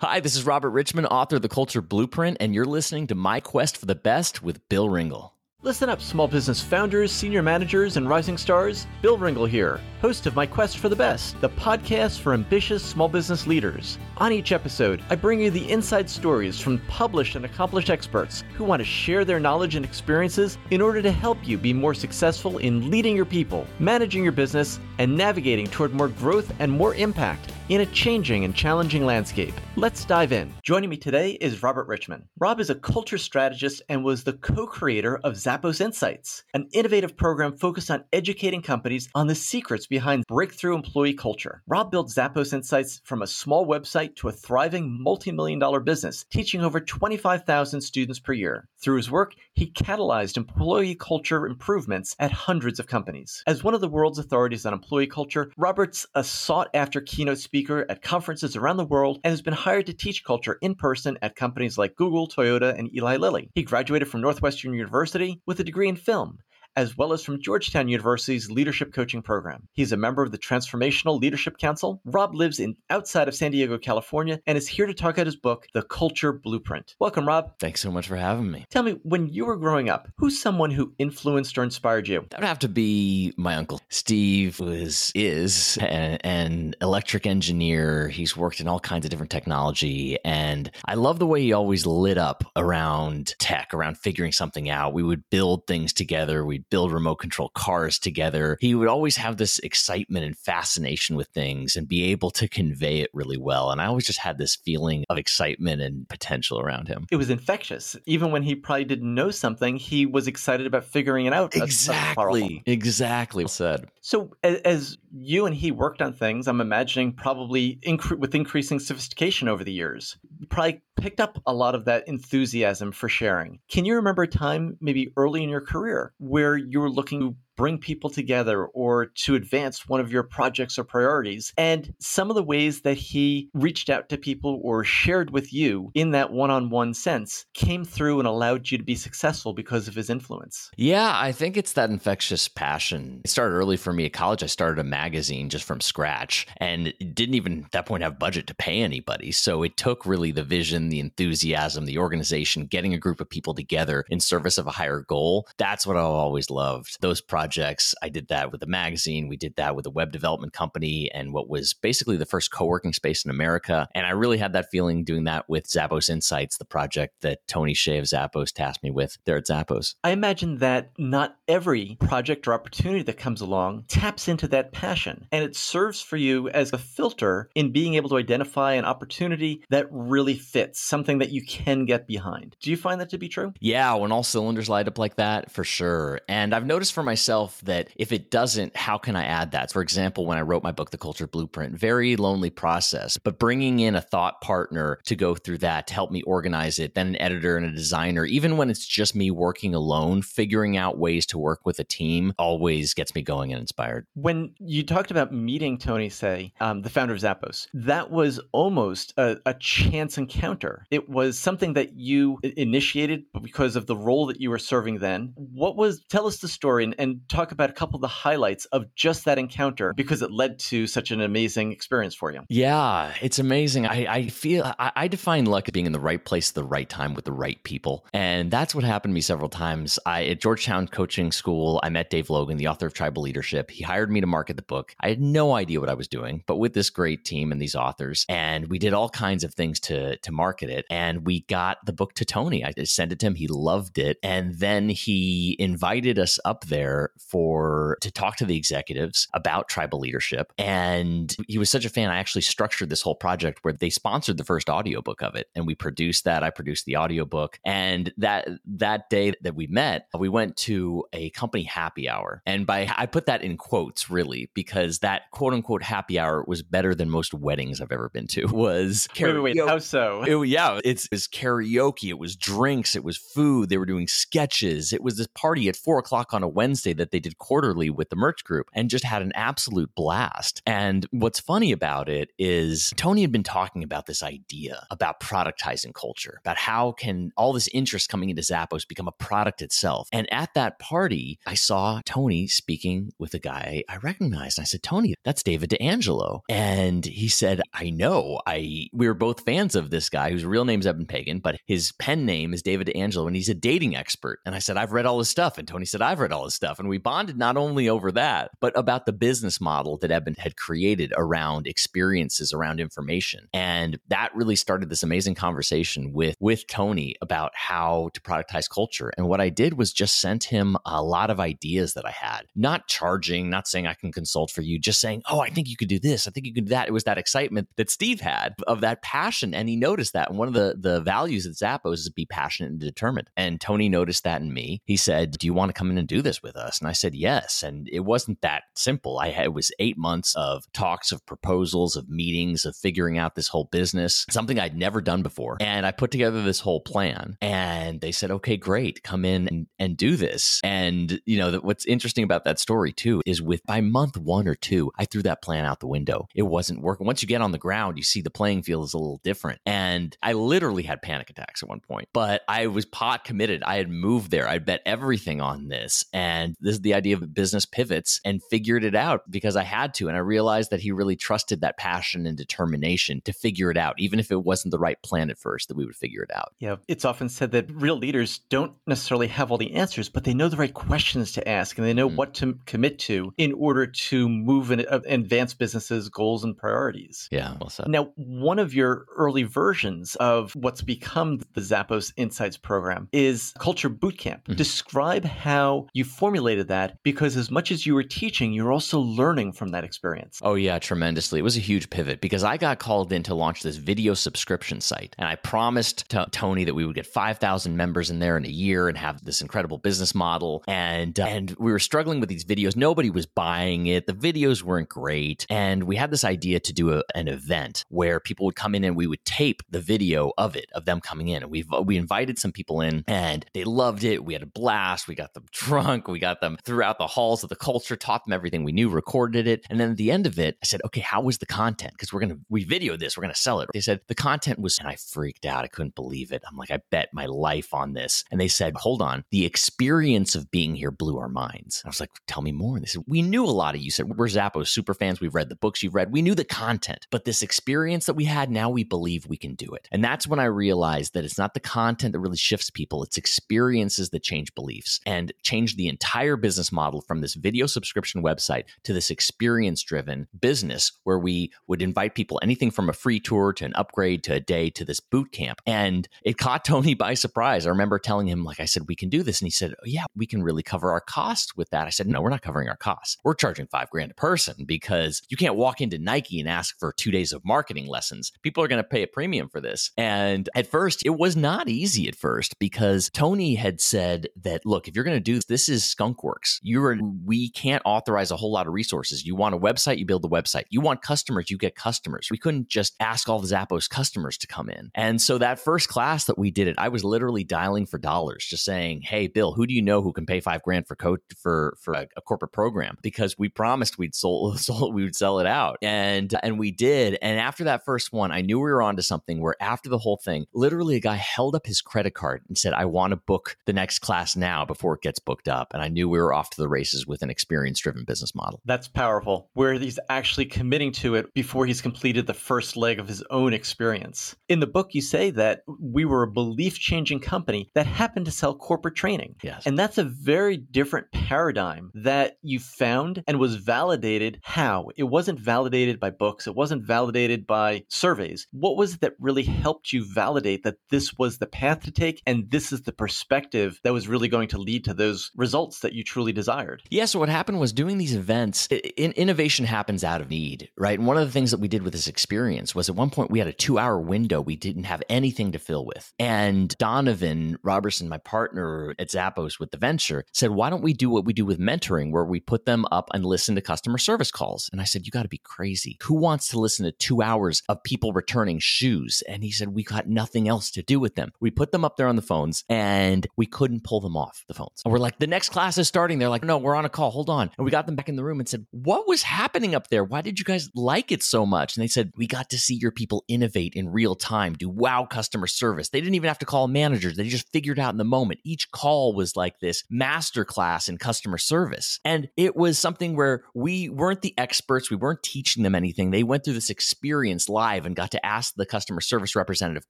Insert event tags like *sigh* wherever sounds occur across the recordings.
Hi, this is Robert Richman, author of The Culture Blueprint, and you're listening to My Quest for the Best with Bill Ringle. Listen up, small business founders, senior managers, and rising stars. Bill Ringle here, host of My Quest for the Best, the podcast for ambitious small business leaders. On each episode, I bring you the inside stories from published and accomplished experts who want to share their knowledge and experiences in order to help you be more successful in leading your people, managing your business, and navigating toward more growth and more impact in a changing and challenging landscape. Let's dive in. Joining me today is Robert Richman. Rob is a culture strategist and was the co creator of Zappos Insights, an innovative program focused on educating companies on the secrets behind breakthrough employee culture. Rob built Zappos Insights from a small website to a thriving multi million dollar business, teaching over 25,000 students per year. Through his work, he catalyzed employee culture improvements at hundreds of companies. As one of the world's authorities on employee culture, Robert's a sought after keynote speaker at conferences around the world and has been hired to teach culture in person at companies like Google, Toyota, and Eli Lilly. He graduated from Northwestern University with a degree in film as well as from Georgetown University's leadership coaching program. He's a member of the Transformational Leadership Council. Rob lives in outside of San Diego, California, and is here to talk about his book, The Culture Blueprint. Welcome, Rob. Thanks so much for having me. Tell me, when you were growing up, who's someone who influenced or inspired you? That would have to be my uncle. Steve was is an, an electric engineer. He's worked in all kinds of different technology, and I love the way he always lit up around tech, around figuring something out. We would build things together. We'd build remote control cars together. He would always have this excitement and fascination with things and be able to convey it really well. And I always just had this feeling of excitement and potential around him. It was infectious. Even when he probably didn't know something, he was excited about figuring it out. Exactly. Exactly said. So as you and he worked on things, I'm imagining probably incre- with increasing sophistication over the years, probably picked up a lot of that enthusiasm for sharing. Can you remember a time, maybe early in your career, where you were looking bring people together or to advance one of your projects or priorities? And some of the ways that he reached out to people or shared with you in that one on one sense came through and allowed you to be successful because of his influence. Yeah, I think it's that infectious passion. It started early for me at college. I started a magazine just from scratch and didn't even at that point have budget to pay anybody. So it took really the vision, the enthusiasm, the organization, getting a group of people together in service of a higher goal. That's what I've always loved. Those projects projects. I did that with a magazine. We did that with a web development company and what was basically the first co working space in America. And I really had that feeling doing that with Zappos Insights, the project that Tony Hsieh of Zappos tasked me with there at Zappos. I imagine that not every project or opportunity that comes along taps into that passion. And it serves for you as a filter in being able to identify an opportunity that really fits, something that you can get behind. Do you find that to be true? Yeah, when all cylinders light up like that, for sure. And I've noticed for myself, myself that if it doesn't, how can I add that? For example, when I wrote my book, The Culture Blueprint, very lonely process, but bringing in a thought partner to go through that to help me organize it, then an editor and a designer, even when it's just me working alone, figuring out ways to work with a team always gets me going and inspired. When you talked about meeting Tony Hsieh, um, the founder of Zappos, that was almost a, a chance encounter. It was something that you initiated because of the role that you were serving then. What was, tell us the story and, and talk about a couple of the highlights of just that encounter because it led to such an amazing experience for you. Yeah, it's amazing. I, I feel I, I, define luck as being in the right place at the right time with the right people. And that's what happened to me several times. I at Georgetown coaching school, I met Dave Logan, the author of Tribal Leadership. He hired me to market the book. I had no idea what I was doing, but with this great team and these authors, and we did all kinds of things to to market it. And we got the book to Tony. I sent it to him. He loved it. And then he invited us up there for to talk to the executives about tribal leadership. And he was such a fan. I actually structured this whole project where they sponsored the first audiobook of it. And we produced that. I produced the audiobook. And that that day that we met, we went to a company happy hour. And by I put that in quotes really, because that quote unquote happy hour was better than most weddings I've ever been to. *laughs* Was wait, wait, wait, how so? It, yeah, it's, it's karaoke, it was drinks, it was food, they were doing sketches. It was this party at four o'clock on a Wednesday that they did quarterly with the merch group and just had an absolute blast. And what's funny about it is Tony had been talking about this idea about productizing culture, about how can all this interest coming into Zappos become a product itself. And at that party, I saw Tony speaking with a guy I recognized. And I said, Tony, that's David DeAngelo. And he said, I know. I we were both fans of this guy whose real name's Eben Pagan, but his pen name is David DeAngelo, and he's a dating expert. And I said, I've read all his stuff. And Tony said, I've read all his stuff. And we bonded not only over that, but about the business model that Eben had created around experiences, around information. And that really started this amazing conversation with with Tony about how to productize culture. And what I did was just sent him a lot of ideas that I had, not charging, not saying I can consult for you, just saying, oh, I think you could do this. I think you could do that. It was that excitement that Steve had of that passion. And he noticed that. And one of the, the values at Zappos is be passionate and determined. And Tony noticed that in me. He said, do you want to come in and do this with us? And I said, yes. And it wasn't that simple. I had, it was eight months of talks, of proposals, of meetings, of figuring out this whole business, something I'd never done before. And I put together this whole plan and they said, okay, great, come in and, and do this. And, you know, what's interesting about that story too is with by month one or two, I threw that plan out the window. It wasn't working. Once you get on the ground, you see the playing field is a little different. And I literally had panic attacks at one point, but I was pot committed. I had moved there. I bet everything on this. And this is the idea of business pivots and figured it out because I had to. And I realized that he really trusted that passion and determination to figure it out, even if it wasn't the right plan at first, that we would figure it out. Yeah. It's often said that real leaders don't necessarily have all the answers, but they know the right questions to ask and they know mm. what to commit to in order to move and uh, advance businesses' goals and priorities. Yeah. Well said. Now, one of your early versions of what's become the Zappos Insights program is Culture Bootcamp. Mm-hmm. Describe how you formulated that because as much as you were teaching, you're also learning from that experience. Oh, yeah, tremendously. It was a huge pivot because I got called in to launch this video subscription site. And I promised to Tony that we would get 5,000 members in there in a year and have this incredible business model. And, uh, and we were struggling with these videos. Nobody was buying it. The videos weren't great. And we had this idea to do a, an event where people would come in and we would tape the video of it, of them coming in. And we we invited some people in and they loved it. We had a blast. We got them *laughs* drunk. We got them throughout the halls of the culture, taught them everything we knew, recorded it. And then at the end of it, I said, okay, how was the content? Because we're going to, we video this, we're going to sell it. They said the content was, and I freaked out. I couldn't believe it. I'm like, I bet my life on this. And they said, hold on, the experience of being here blew our minds. I was like, tell me more. And they said, we knew a lot of you said, we're Zappos super fans. We've read the books you've read. We knew the content, but this experience that we had, now we believe we can do it. And that's when I realized that it's not the content that really shifts people, it's experiences that change beliefs and change the entire business model from this video subscription website to this experience driven business where we would invite people anything from a free tour to an upgrade to a day to this boot camp. And it caught *laughs* Tony by surprise. I remember telling him, like I said, we can do this. And he said, oh, yeah, we can really cover our costs with that. I said, no, we're not covering our costs. We're charging five grand a person because you can't walk into Nike and ask for two days of marketing lessons. People are going to pay a premium for this. And at first, it was not easy at first because Tony had said that, look, if you're going to do this, this is skunkworks. You're, we can't authorize a whole lot of resources. You want a website, you build the website. You want customers, you get customers. We couldn't just ask all the Zappos customers to come in. And so that first class that we did it, I was literally dialing for dollars, just saying, "Hey, Bill, who do you know who can pay five grand for code for for a, a corporate program?" Because we promised we'd sold, *laughs* sold we would sell it out, and and we did. And after that first one, I knew we were onto something. Where after the whole thing, literally a guy held up his credit card and said, "I want to book the next class now before it gets booked up." And I knew we were off to the races with an experience driven business model. That's powerful. Where he's actually committing to it before he's completed the first leg of his own experience. In the book, you say that we were a belief changing company that happened to sell corporate training. Yes. And that's a very different paradigm that you found and was validated. How? It wasn't validated by books, it wasn't validated by surveys. What was it that really helped you validate that this was the path to take and this is the perspective that was really going to lead to those results that you truly desired? Yeah. So, what happened was doing these events, in, innovation happens out of need, right? And one of the things that we did with this experience was at one point we had a two hour window we didn't have anything to fill with. And Donovan Robertson, my partner at Zappos with the venture, said, Why don't we do what we do with mentoring, where we put them up and listen to customer service calls? And I said, You got to be crazy. Who wants to listen to two hours of people returning shoes? And he said, We got nothing else to do with them. We put them up there on the phones and we couldn't pull them off the phones. And we're like, The next class is starting, they're like, no, we're on a call. Hold on. And we got them back in the room and said, what was happening up there? Why did you guys like it so much? And they said, we got to see your people innovate in real time, do wow customer service. They didn't even have to call managers. They just figured out in the moment. Each call was like this masterclass in customer service. And it was something where we weren't the experts. We weren't teaching them anything. They went through this experience live and got to ask the customer service representative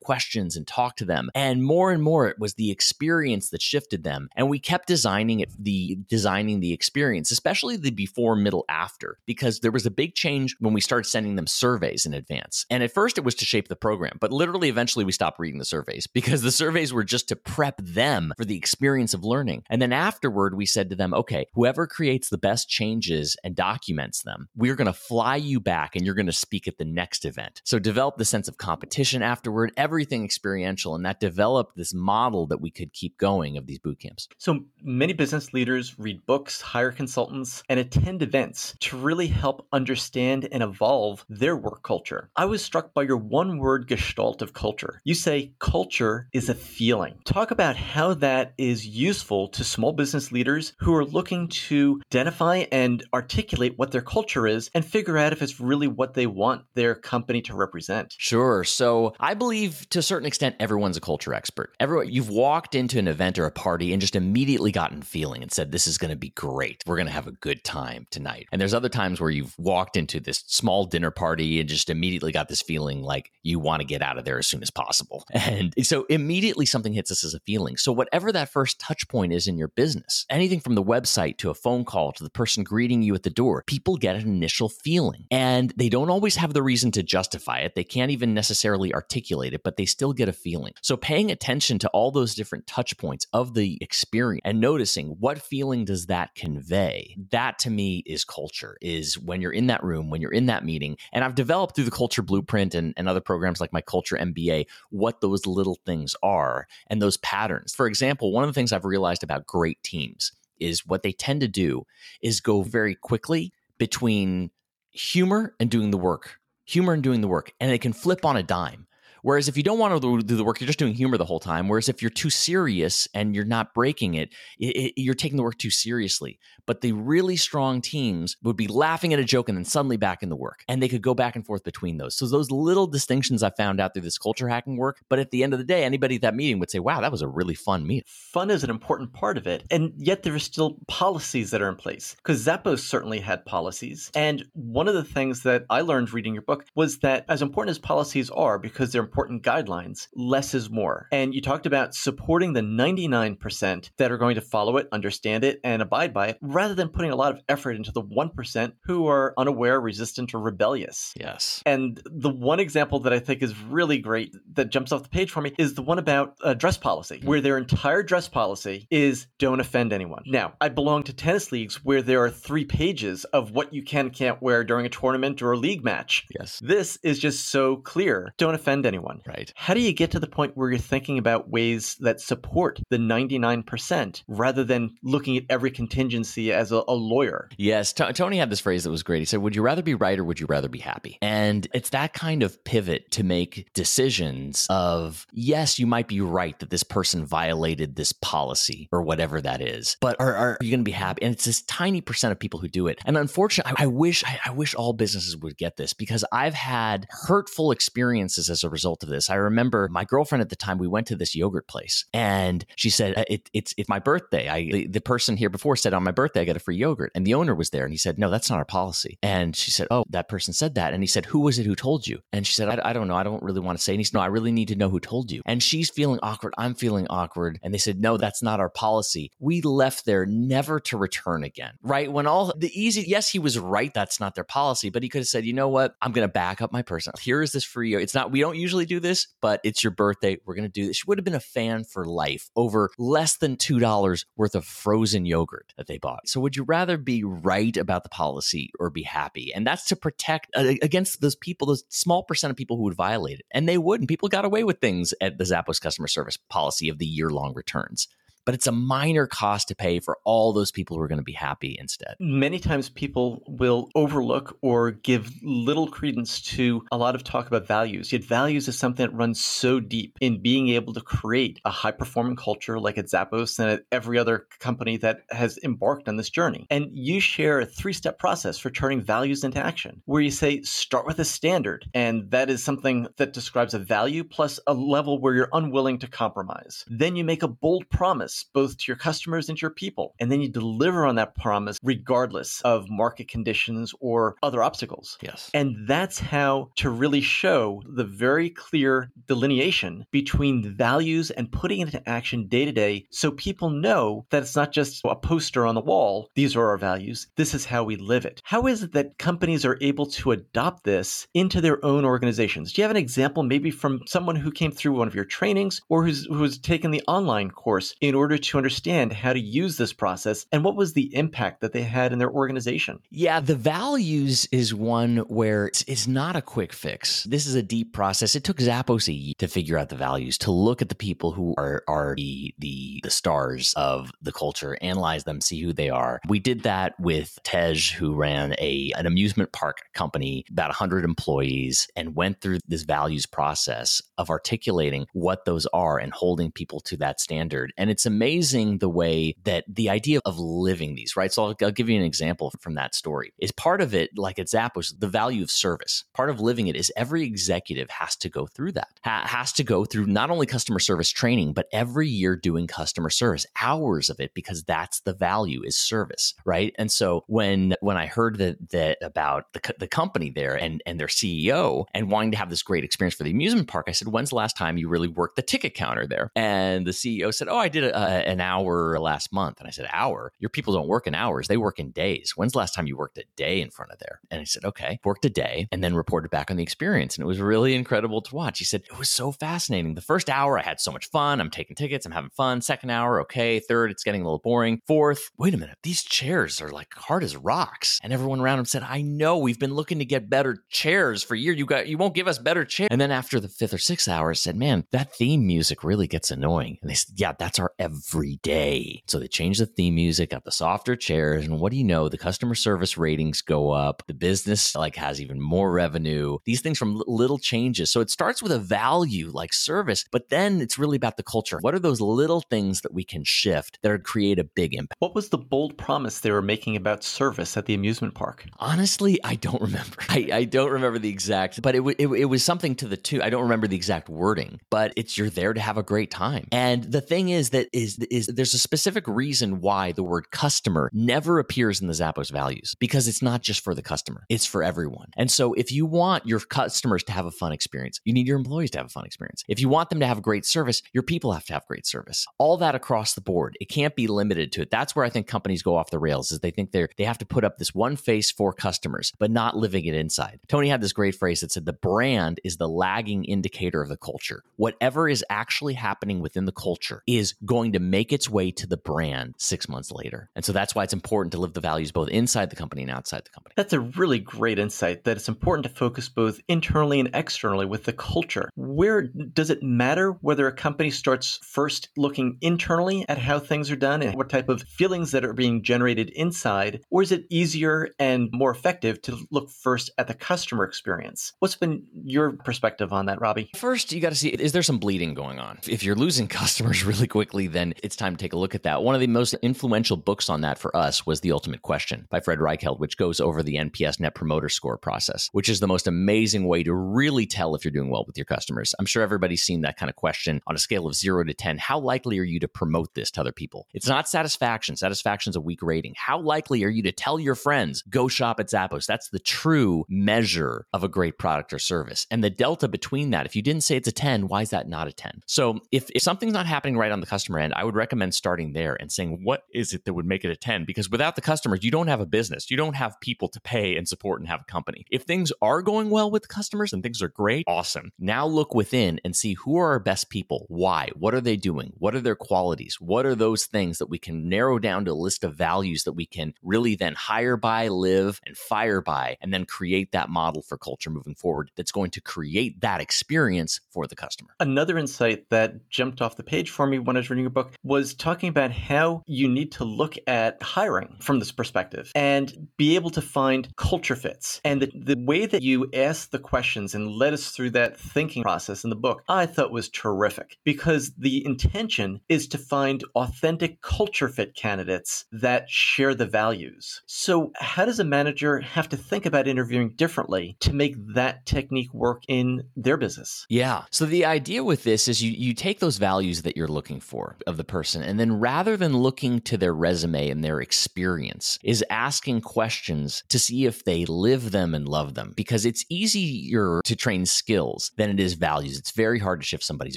questions and talk to them. And more and more, it was the experience that shifted them. And we kept designing it, the designing the experience, especially the before, middle, after, because there was a big change when we started sending them surveys in advance. And at first, it was to shape the program, but literally, eventually, we stopped reading the surveys *laughs* because the surveys were just to prep them for the experience of learning. And then afterward, we said to them, okay, whoever creates the best changes and documents them, we're going to fly you back and you're going to speak at the next event. So develop the sense of competition afterward, everything experiential. And that developed this model that we could keep going of these boot camps. So many business leaders read books, hire consultants, and attend events to really help understand and evolve their work culture. I was struck by your one word gestalt of culture. You say culture is a feeling. Talk about how that is useful to small business leaders who are looking to identify and articulate what their culture is and figure out if it's really what they want their company to represent. Sure. So I believe to a certain extent everyone's a culture expert. Everyone you've walked into an event or a party and just immediately gotten feeling and said this is going to be great. We're going to have a good time tonight. And there's other times where you've walked into this small dinner party and just immediately got this feeling like you want to get out of there as soon as possible. *laughs* And so immediately something hits us as a feeling. So whatever that first touch point is in your business, anything from the website to a phone call to the person greeting you at the door, people get an initial feeling. And they don't always have the reason to justify it. They can't even necessarily articulate it, but they still get a feeling. So paying attention to all those different touch points of the experience and noticing what feeling does that convey, that to me is culture, is when you're in that room, when you're in that meeting. And I've developed through the culture blueprint and, and other programs like my culture MBA, what those little things are and those patterns. For example, one of the things I've realized about great teams is what they tend to do is go very quickly between humor and doing the work, humor and doing the work, and they can flip on a dime. Whereas if you don't want to do the work, you're just doing humor the whole time. Whereas if you're too serious and you're not breaking it, it, it, you're taking the work too seriously. But the really strong teams would be laughing at a joke and then suddenly back in the work. And they could go back and forth between those. So those little distinctions I found out through this culture hacking work. But at the end of the day, anybody at that meeting would say, wow, that was a really fun meeting. Fun is an important part of it. And yet there are still policies that are in place. Because Zappos certainly had policies. And one of the things that I learned reading your book was that as important as policies are, because they're important guidelines, less is more. And you talked about supporting the 99% that are going to follow it, understand it, and abide by it, rather than putting a lot of effort into the 1% who are unaware, resistant, or rebellious. Yes. And the one example that I think is really great that jumps off the page for me is the one about uh, dress policy, where their entire dress policy is don't offend anyone. Now, I belong to tennis leagues where there are three pages of what you can can't wear during a tournament or a league match. Yes. This is just so clear. Don't offend anyone. Right. How do you get to the point where you're thinking about ways that support the 99% rather than looking at every contingency as a, a lawyer? Yes. T- Tony had this phrase that was great. He said, Would you rather be right or would you rather be happy? And it's that kind of pivot to make decisions of, yes, you might be right that this person violated this policy or whatever that is, but are, are you going to be happy? And it's this tiny percent of people who do it. And unfortunately, I, I wish I, I wish all businesses would get this because I've had hurtful experiences as a result of this. I remember my girlfriend at the time, we went to this yogurt place and she said, uh, it, it's, it's my birthday. I, the, the person here before said on my birthday, I got a free yogurt. And the owner was there and he said, no, that's not our policy. And she said, oh, that person said that. And he said, who was it who told you? And she said, I, I don't know. I don't really want to say. And he said, no, I really need to know who told you. And she's feeling awkward. I'm feeling awkward. And they said, no, that's not our policy. We left there never to return again. Right. When all the easy, yes, he was right. That's not their policy, but he could have said, you know what? I'm going to back up my person. Here is this free. It's not, we don't usually do this, but it's your birthday. We're going to do this. She would have been a fan for life over less than $2 worth of frozen yogurt that they bought. So would you rather be right about the policy or be happy? And that's to protect uh, against those people, those small percent of people who would violate it. And they would. And people got away with things at the Zappos customer service policy of the year long returns but it's a minor cost to pay for all those people who are going to be happy instead. Many times people will overlook or give little credence to a lot of talk about values. Yet values is something that runs so deep in being able to create a high performing culture like at Zappos and at every other company that has embarked on this journey. And you share a three step process for turning values into action, where you say, start with a standard. And that is something that describes a value plus a level where you're unwilling to compromise. Then you make a bold promise, both to your customers and to your people. And then you deliver on that promise regardless of market conditions or other obstacles. Yes. And that's how to really show the very clear delineation between values and putting it into action day to day so people know that it's not just a poster on the wall. These are our values. This is how we live it. How is it that companies are able to adopt this into their own organizations? Do you have an example maybe from someone who came through one of your trainings or who's who's taken the online course in order to understand how to use this process and what was the impact that they had in their organization? Yeah, the values is one where it's, it's not a quick fix. This is a deep process. It took Zappos a year to figure out the values, to look at the people who are are the the the stars of the culture, analyze them, see who they are. We did that with Tej, who ran a an amusement park company, about 100 employees, and went through this values process of articulating what those are and holding people to that standard. And it's amazing the way that the idea of living these, right? So I'll, I'll give you an example from that story. Is part of it, like at Zappos, the value of service. Part of living it is every executive has to go through that, ha- has to go through not only customer service training, but every year doing customer service, hours of it, because that's the value is service, right? And so when when I heard that that about the, the company there and and their CEO and wanting to have this great experience for the amusement park, I said, "When's the last time you really worked the ticket counter there?" And the CEO said, "Oh, I did a, Uh, an hour last month." And I said, "Hour? Your people don't work in hours; they work in days. When's the last time you worked a day in front of there?" And I said, "Okay." Worked a day and then reported back on the experience, and it was really incredible to watch. He said it was so fascinating. The first hour, I had so much fun. I'm taking tickets. I'm having fun. Second hour, okay. Third, it's getting a little boring. Fourth, wait a minute, these chairs are like hard as rocks. And everyone around him said, "I know. We've been looking to get better chairs for years. You got, you won't give us better chairs." And then after the fifth or sixth hour, said, "Man, that theme music really gets annoying." And they said, "Yeah, that's our everyday." So they changed the theme music, got the softer chairs, and what do you know? The customer service ratings go up. The business like has even more revenue. These things from little changes. So it starts with a value like service, but then it's really about the culture. What are those little things that we can shift that create a big impact? What was the bold promise they were making about service at the amusement park? Honestly, I don't *laughs* remember. I, I don't remember the exact, but it, w- it, it was something to the two. I don't remember the exact wording, but it's you're there to have a great time. And the thing is that is is there's a specific reason why the word customer never appears in the Zappos values because it's not just for the customer; it's for everyone. And so, if you want your customers to have a fun experience, you need your employees to have a fun experience. If you want them to have great service, your people have to have great service. All that across the board. It can't be limited to it. That's where I think companies go off the rails is they think they're they have to put up this one face for customers, but not living it inside. Tony had this great phrase that said the brand is the lagging indicator of the culture. Whatever is actually happening within the culture is going to make its way to the brand six months later. And so that's why it's important to live the values both inside the company and outside the company. That's a really great insight that it's important to focus both internally and externally with the culture. Where does it matter whether a company starts first looking internally at how things are done and what type of feelings that are being generated inside, or is it easier and more effective to look first at the customer experience? What's been your perspective on that, Robbie? First, you got to see is there some bleeding going on? If you're losing *laughs* customers really quickly, then it's time to take a look at that. One of the most influential books on that for us was The Ultimate Question by Fred Reichheld, which goes over the NPS Net Promoter Score process, which is the most amazing way to really tell if you're doing well with your customers. I'm sure everybody's seen that kind of question on a scale of zero to 10. How likely are you to promote this to other people? It's not satisfaction. Satisfaction is a weak rating. How likely are you to tell your friends, go shop at Zappos? That's the true measure of a great product or service. And the delta between that, if you didn't say it's a 10, why is that not a 10? So if, if something's not happening right on the customer end, I would recommend starting there and saying, what is it that would make it a 10? Because without the customers, you don't have a business. You don't have people to pay and support and have a company. If things are going well with customers and things are great, awesome. Now look within and see who are our best people. Why? What are they doing? What are their qualities? What are those things that we can narrow down to a list of values that we can really then hire by, live, and fire by, and then create that model for culture moving forward that's going to create that experience for the customer. Another insight that jumped off the page for me when I was reading your book was talking about how you need to look at hiring from this perspective and be able to find culture fits. And the, the way that you asked the questions and led us through that thinking process in the book, I thought was terrific because the intention is to find authentic culture fit candidates that share the values. So, how does a manager have to think about interviewing differently to make that technique work in their business? Yeah. So the idea with this is you you take those values that you're looking for of the person and then rather than looking to their resume and their experience is asking questions to see if they live them and love them because it's easier to train skills than it is values. It's very hard to shift somebody's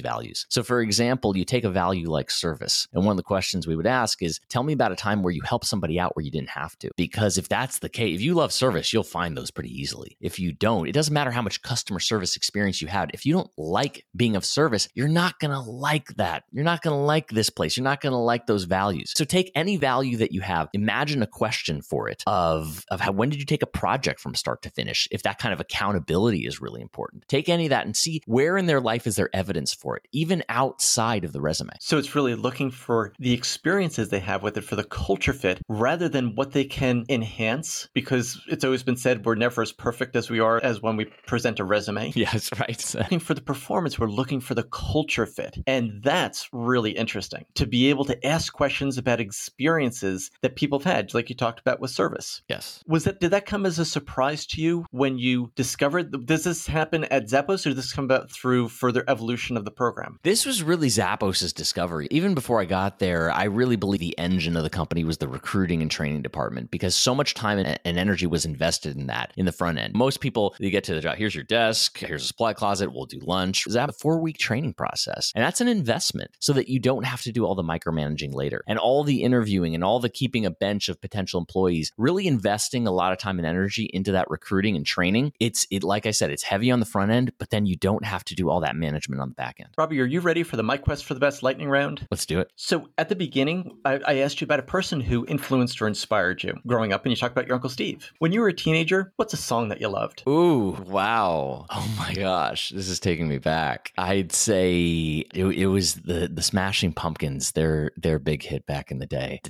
values. So for example, you take a value like service and one of the questions we would ask is tell me about a time where you helped somebody out where you didn't have to because if that's the case, if you love service, you'll find those pretty easily. If you don't, it doesn't matter how much customer service experience you had. If you don't like being of service, you're not going to like that. You're not going to like this place. You're not going to like those values. So take any value that you have, imagine a question for it of, of how, when did you take a project from start to finish? If that kind of accountability is really important, take any of that and see where in their life is there evidence for it, even outside of the resume. So it's really looking for the experiences they have with it for the culture fit rather than what they can enhance because it's always been said we're never as perfect as we are as when we present a resume. *laughs* Yes, right. *laughs* looking for the performance, we're looking for the culture fit. And that's really interesting to be able to ask questions about experiences that people have had, like you talked about with service. Yes. Was that did that come as a surprise to you when you discovered does this happen at Zappos or did this come about through further evolution of the program? This was really Zappos's discovery. Even before I got there, I really believe the engine of the company was the recruiting and training department because so much time and, and energy was invested in that in the front end. Most people, you get to the job, here's your desk, here's a supply closet, we'll do lunch. Zap a four week training process. And that's an investment so that you don't have to do all the micromanaging later and all the interviewing and all the keeping a bench of potential employees, really investing a lot of time and energy into that recruiting and training. It's it like I said, it's heavy on the front end, but then you don't have to do all that management on the back end. Robbie, are you ready for the My Quest for the Best lightning round? Let's do it. So at the beginning, I, I asked you about a person who influenced or inspired you growing up, and you talked about your Uncle Steve. When you were a teenager, what's a song that you loved? Ooh, wow. Oh my gosh. This is taking me back. I'd say it, it was the the Smashing Pumpkins, their their big hit back in the day.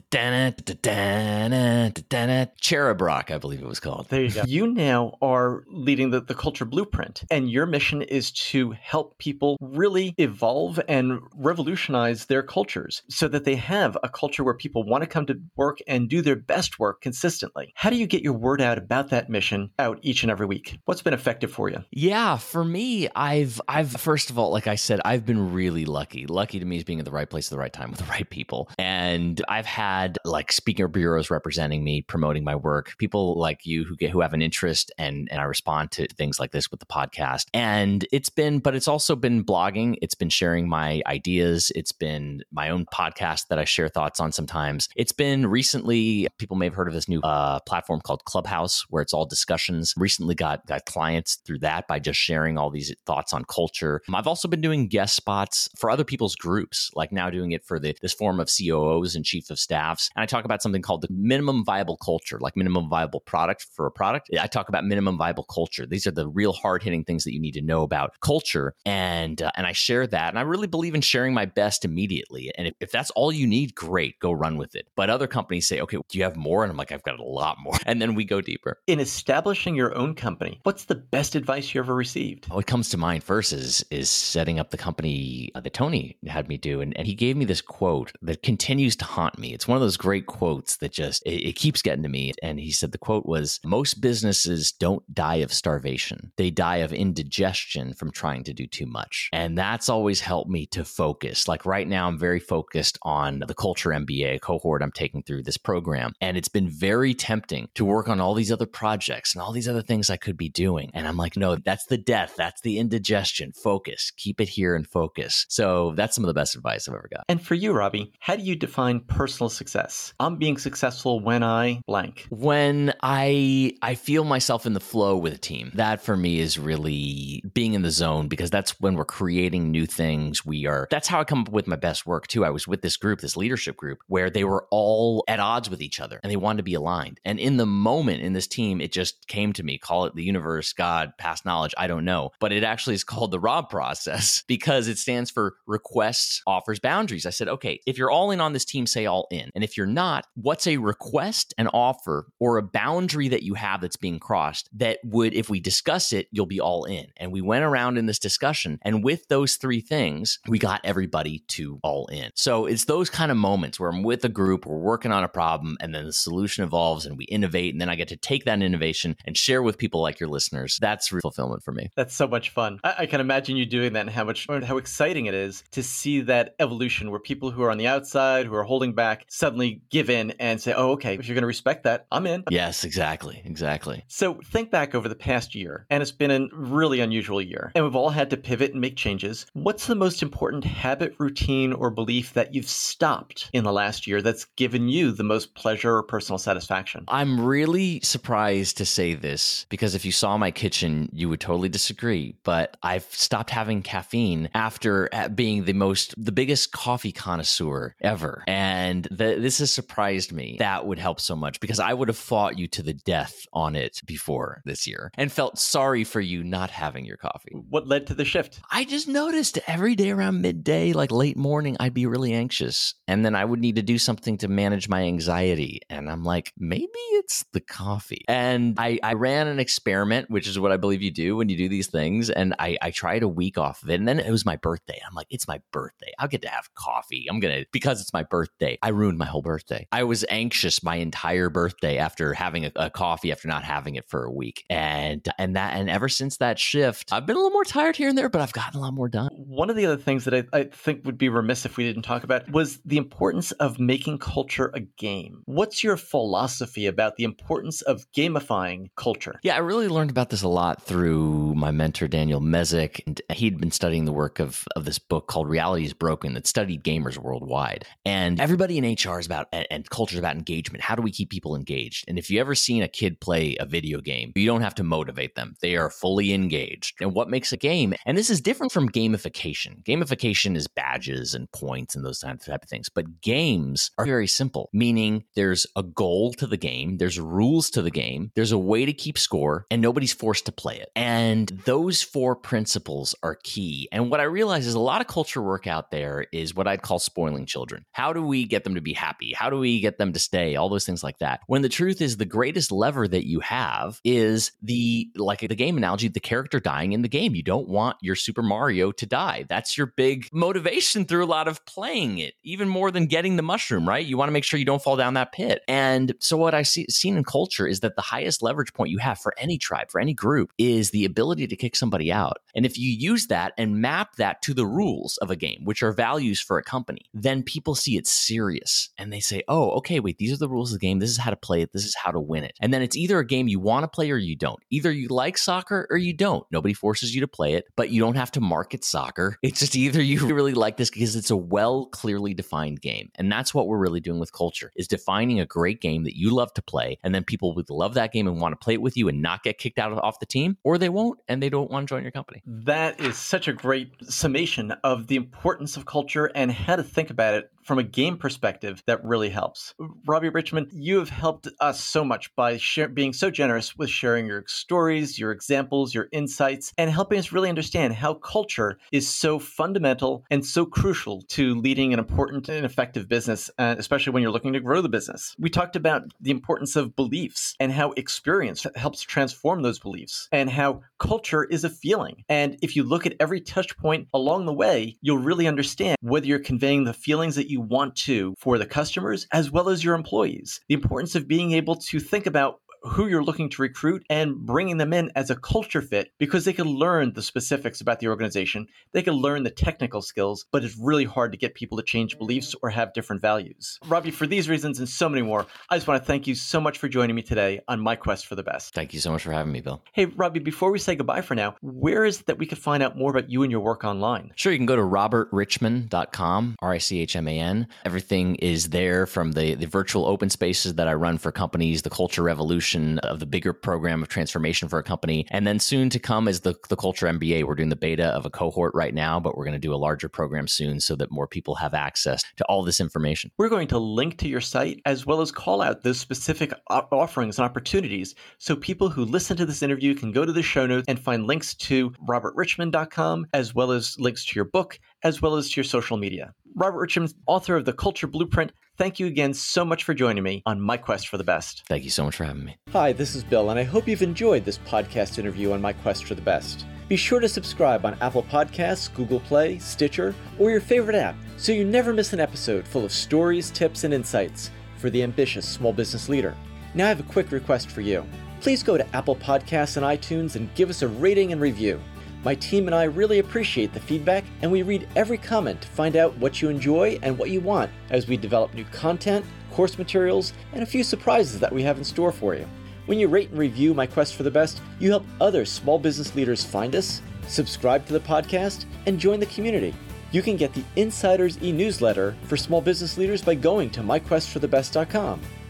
Cherub Rock, I believe it was called. There you go. you now are leading the, the culture blueprint, and your mission is to help people really evolve and revolutionize their cultures so that they have a culture where people want to come to work and do their best work consistently. How do you get your word out about that mission out each and every week? What's been effective for you? Yeah, for me, I've I've first of all, like I said, I've been really lucky. Lucky to me is being at the right place at the right time with the right people. And I've had like speaker bureaus representing me, promoting my work, people like you who get who have an interest and and I respond to things like this with the podcast. And it's been, but it's also been blogging. It's been sharing my ideas. It's been my own podcast that I share thoughts on sometimes. It's been recently, people may have heard of this new uh, platform called Clubhouse, where it's all discussions. Recently got got clients through that by just sharing all these thoughts on culture. I've also been doing guest spots for other people's groups, like now doing it for the this form of COOs and chief of staffs. And I talk about something called the minimum viable culture, like minimum viable product for a product. I talk about minimum viable culture. These are the real hard hitting things that you need to know about culture, and uh, and I share that. And I really believe in sharing my best immediately. And if, if that's all you need, great, go run with it. But other companies say, okay, do you have more? And I'm like, I've got a lot more. *laughs* And then we go deeper. In establishing your own company, what's the best advice you ever received? What comes to mind first is is setting up the company that Tony had me do, and, and he gave me this quote that continues to haunt me. It's one of those great quotes that just it, it keeps getting to me. And he said the quote was, "Most businesses don't die of starvation; they die of indigestion from trying to do too much." And that's always helped me to focus. Like right now, I'm very focused on the Culture MBA cohort I'm taking through this program, and it's been very tempting to work on all these other projects and all these other things I could be doing. And I'm like, no, that's the death. That's the indigestion. Focus. Keep it here and focus. So that's some of the best advice I've ever And for you, Robbie, how do you define personal success? I'm being successful when I blank. When I I feel myself in the flow with a team. That for me is really being in the zone because that's when we're creating new things. We are that's how I come up with my best work too. I was with this group, this leadership group, where they were all at odds with each other and they wanted to be aligned. And in the moment in this team, it just came to me. Call it the universe, God, past knowledge, I don't know. But it actually is called the Rob process *laughs* because it stands for requests, offers, boundaries. I said, okay, if you're all in on this team, say all in. And if you're not, what's a request, an offer, or a boundary that you have that's being crossed that would, if we discuss it, you'll be all in? And we went around in this discussion. And with those three things, we got everybody to all in. So it's those kind of moments where I'm with a group, we're working on a problem, and then the solution evolves and we innovate. And then I get to take that innovation and share with people like your listeners. That's fulfillment for me. That's so much fun. I, I can imagine you doing that and how much how exciting it is to see that evolution where people who are on the outside, who are holding back, suddenly give in and say, "Oh, okay, if you're going to respect that, I'm in." Yes, exactly, exactly. So think back over the past year, and it's been a really unusual year, and we've all had to pivot and make changes. What's the most important habit, routine, or belief that you've stopped in the last year that's given you the most pleasure or personal satisfaction? I'm really surprised to say this because if you saw my kitchen, you would totally disagree. But I've stopped having caffeine after being the most, the biggest coffee connoisseur ever. And the, this has surprised me. That would help so much because I would have fought you to the death on it before this year and felt sorry for you not having your coffee. What led to the shift? I just noticed every day around midday, like late morning, I'd be really anxious. And then I would need to do something to manage my anxiety. And I'm like, maybe it's the coffee. And I, I ran an experiment, which is what I believe you do when you do these things. And I, I tried a week off of it. And then it was my birthday. I'm like, it's my birthday. I'll get to have coffee. I'm going to, because it's my birthday. I ruined my whole birthday. I was anxious my entire birthday after having a, a coffee after not having it for a week. And, and that, and ever since that shift, I've been a little more tired here and there, but I've gotten a lot more done. One of the other things that I, I think would be remiss if we didn't talk about was the importance of making culture a game. What's your philosophy about the importance of gamifying culture? Yeah, I really learned about this a lot through my mentor, Daniel Mezick. And he'd been studying the work of, of this book called Reality is Broken that studied gamers worldwide. And everybody in HR is about, and culture is about engagement. How do we keep people engaged? And if you ever seen a kid play a video game, you don't have to motivate them. They are fully engaged. And what makes a game, and this is different from gamification. Gamification is badges and points and those type of things. But games are very simple, meaning there's a goal to the game, there's rules to the game, there's a way to keep score, and nobody's forced to play it. And those four principles are key. And what I realize is a lot of culture work out there is what I'd call spoiling children. How do we get them to be happy? How do we get them to stay? All those things like that. When the truth is, the greatest lever that you have is the, like the game analogy, the character dying in the game. You don't want your Super Mario to die. That's your big motivation through a lot of playing it, even more than getting the mushroom, right? You want to make sure you don't fall down that pit. And so what I see seen in culture is that the highest leverage point you have for any tribe, for any group, is the ability to kick somebody out. And if you use that and map that to the rules of a game, which are values for a company, then people see it serious and they say, oh, okay, wait, these are the rules of the game. This is how to play it. This is how to win it. And then it's either a game you want to play or you don't. Either you like soccer or you don't. Nobody forces you to play it, but you don't have to market soccer. It's just either you *laughs* really like this because it's a well, clearly defined game. And that's what we're really doing with culture is defining a great game that you love to play. And then people would love that game and want to play it with you and not get kicked out off the team, or they won't and they don't want to join your company. That is such a great summation of the importance of culture and how to think about it from a game perspective that really helps. Robbie Richman, you have helped us so much by share, being so generous with sharing your stories, your examples, your insights, and helping us really understand how culture is so fundamental and so crucial to leading an important and effective business, uh, especially when you're looking to grow the business. We talked about the importance of beliefs and how experience helps transform those beliefs and how culture is a feeling. And if you look at every touch point along the way, you'll really understand whether you're conveying the feelings that you want to for the customers as well as your employees. The importance of being able to think about who you're looking to recruit and bringing them in as a culture fit because they can learn the specifics about the organization. They can learn the technical skills, but it's really hard to get people to change beliefs or have different values. Robbie, for these reasons and so many more, I just want to thank you so much for joining me today on my quest for the best. Thank you so much for having me, Bill. Hey, Robbie, before we say goodbye for now, where is it that we could find out more about you and your work online? Sure, you can go to robertrichman.com, R I C H M A N. Everything is there from the, the virtual open spaces that I run for companies, the culture revolution of the bigger program of transformation for a company. And then soon to come is the, the Culture MBA. We're doing the beta of a cohort right now, but we're going to do a larger program soon so that more people have access to all this information. We're going to link to your site as well as call out those specific offerings and opportunities so people who listen to this interview can go to the show notes and find links to robertrichman.com as well as links to your book as well as to your social media. Robert Richman, author of The Culture Blueprint, thank you again so much for joining me on my quest for the best. Thank you so much for having me. Hi, this is Bill, and I hope you've enjoyed this podcast interview on my quest for the best. Be sure to subscribe on Apple Podcasts, Google Play, Stitcher, or your favorite app so you never miss an episode full of stories, tips, and insights for the ambitious small business leader. Now, I have a quick request for you. Please go to Apple Podcasts and iTunes and give us a rating and review. My team and I really appreciate the feedback, and we read every comment to find out what you enjoy and what you want as we develop new content, course materials, and a few surprises that we have in store for you. When you rate and review My Quest for the Best, you help other small business leaders find us, subscribe to the podcast, and join the community. You can get the Insiders e newsletter for small business leaders by going to myquestforthebest.com.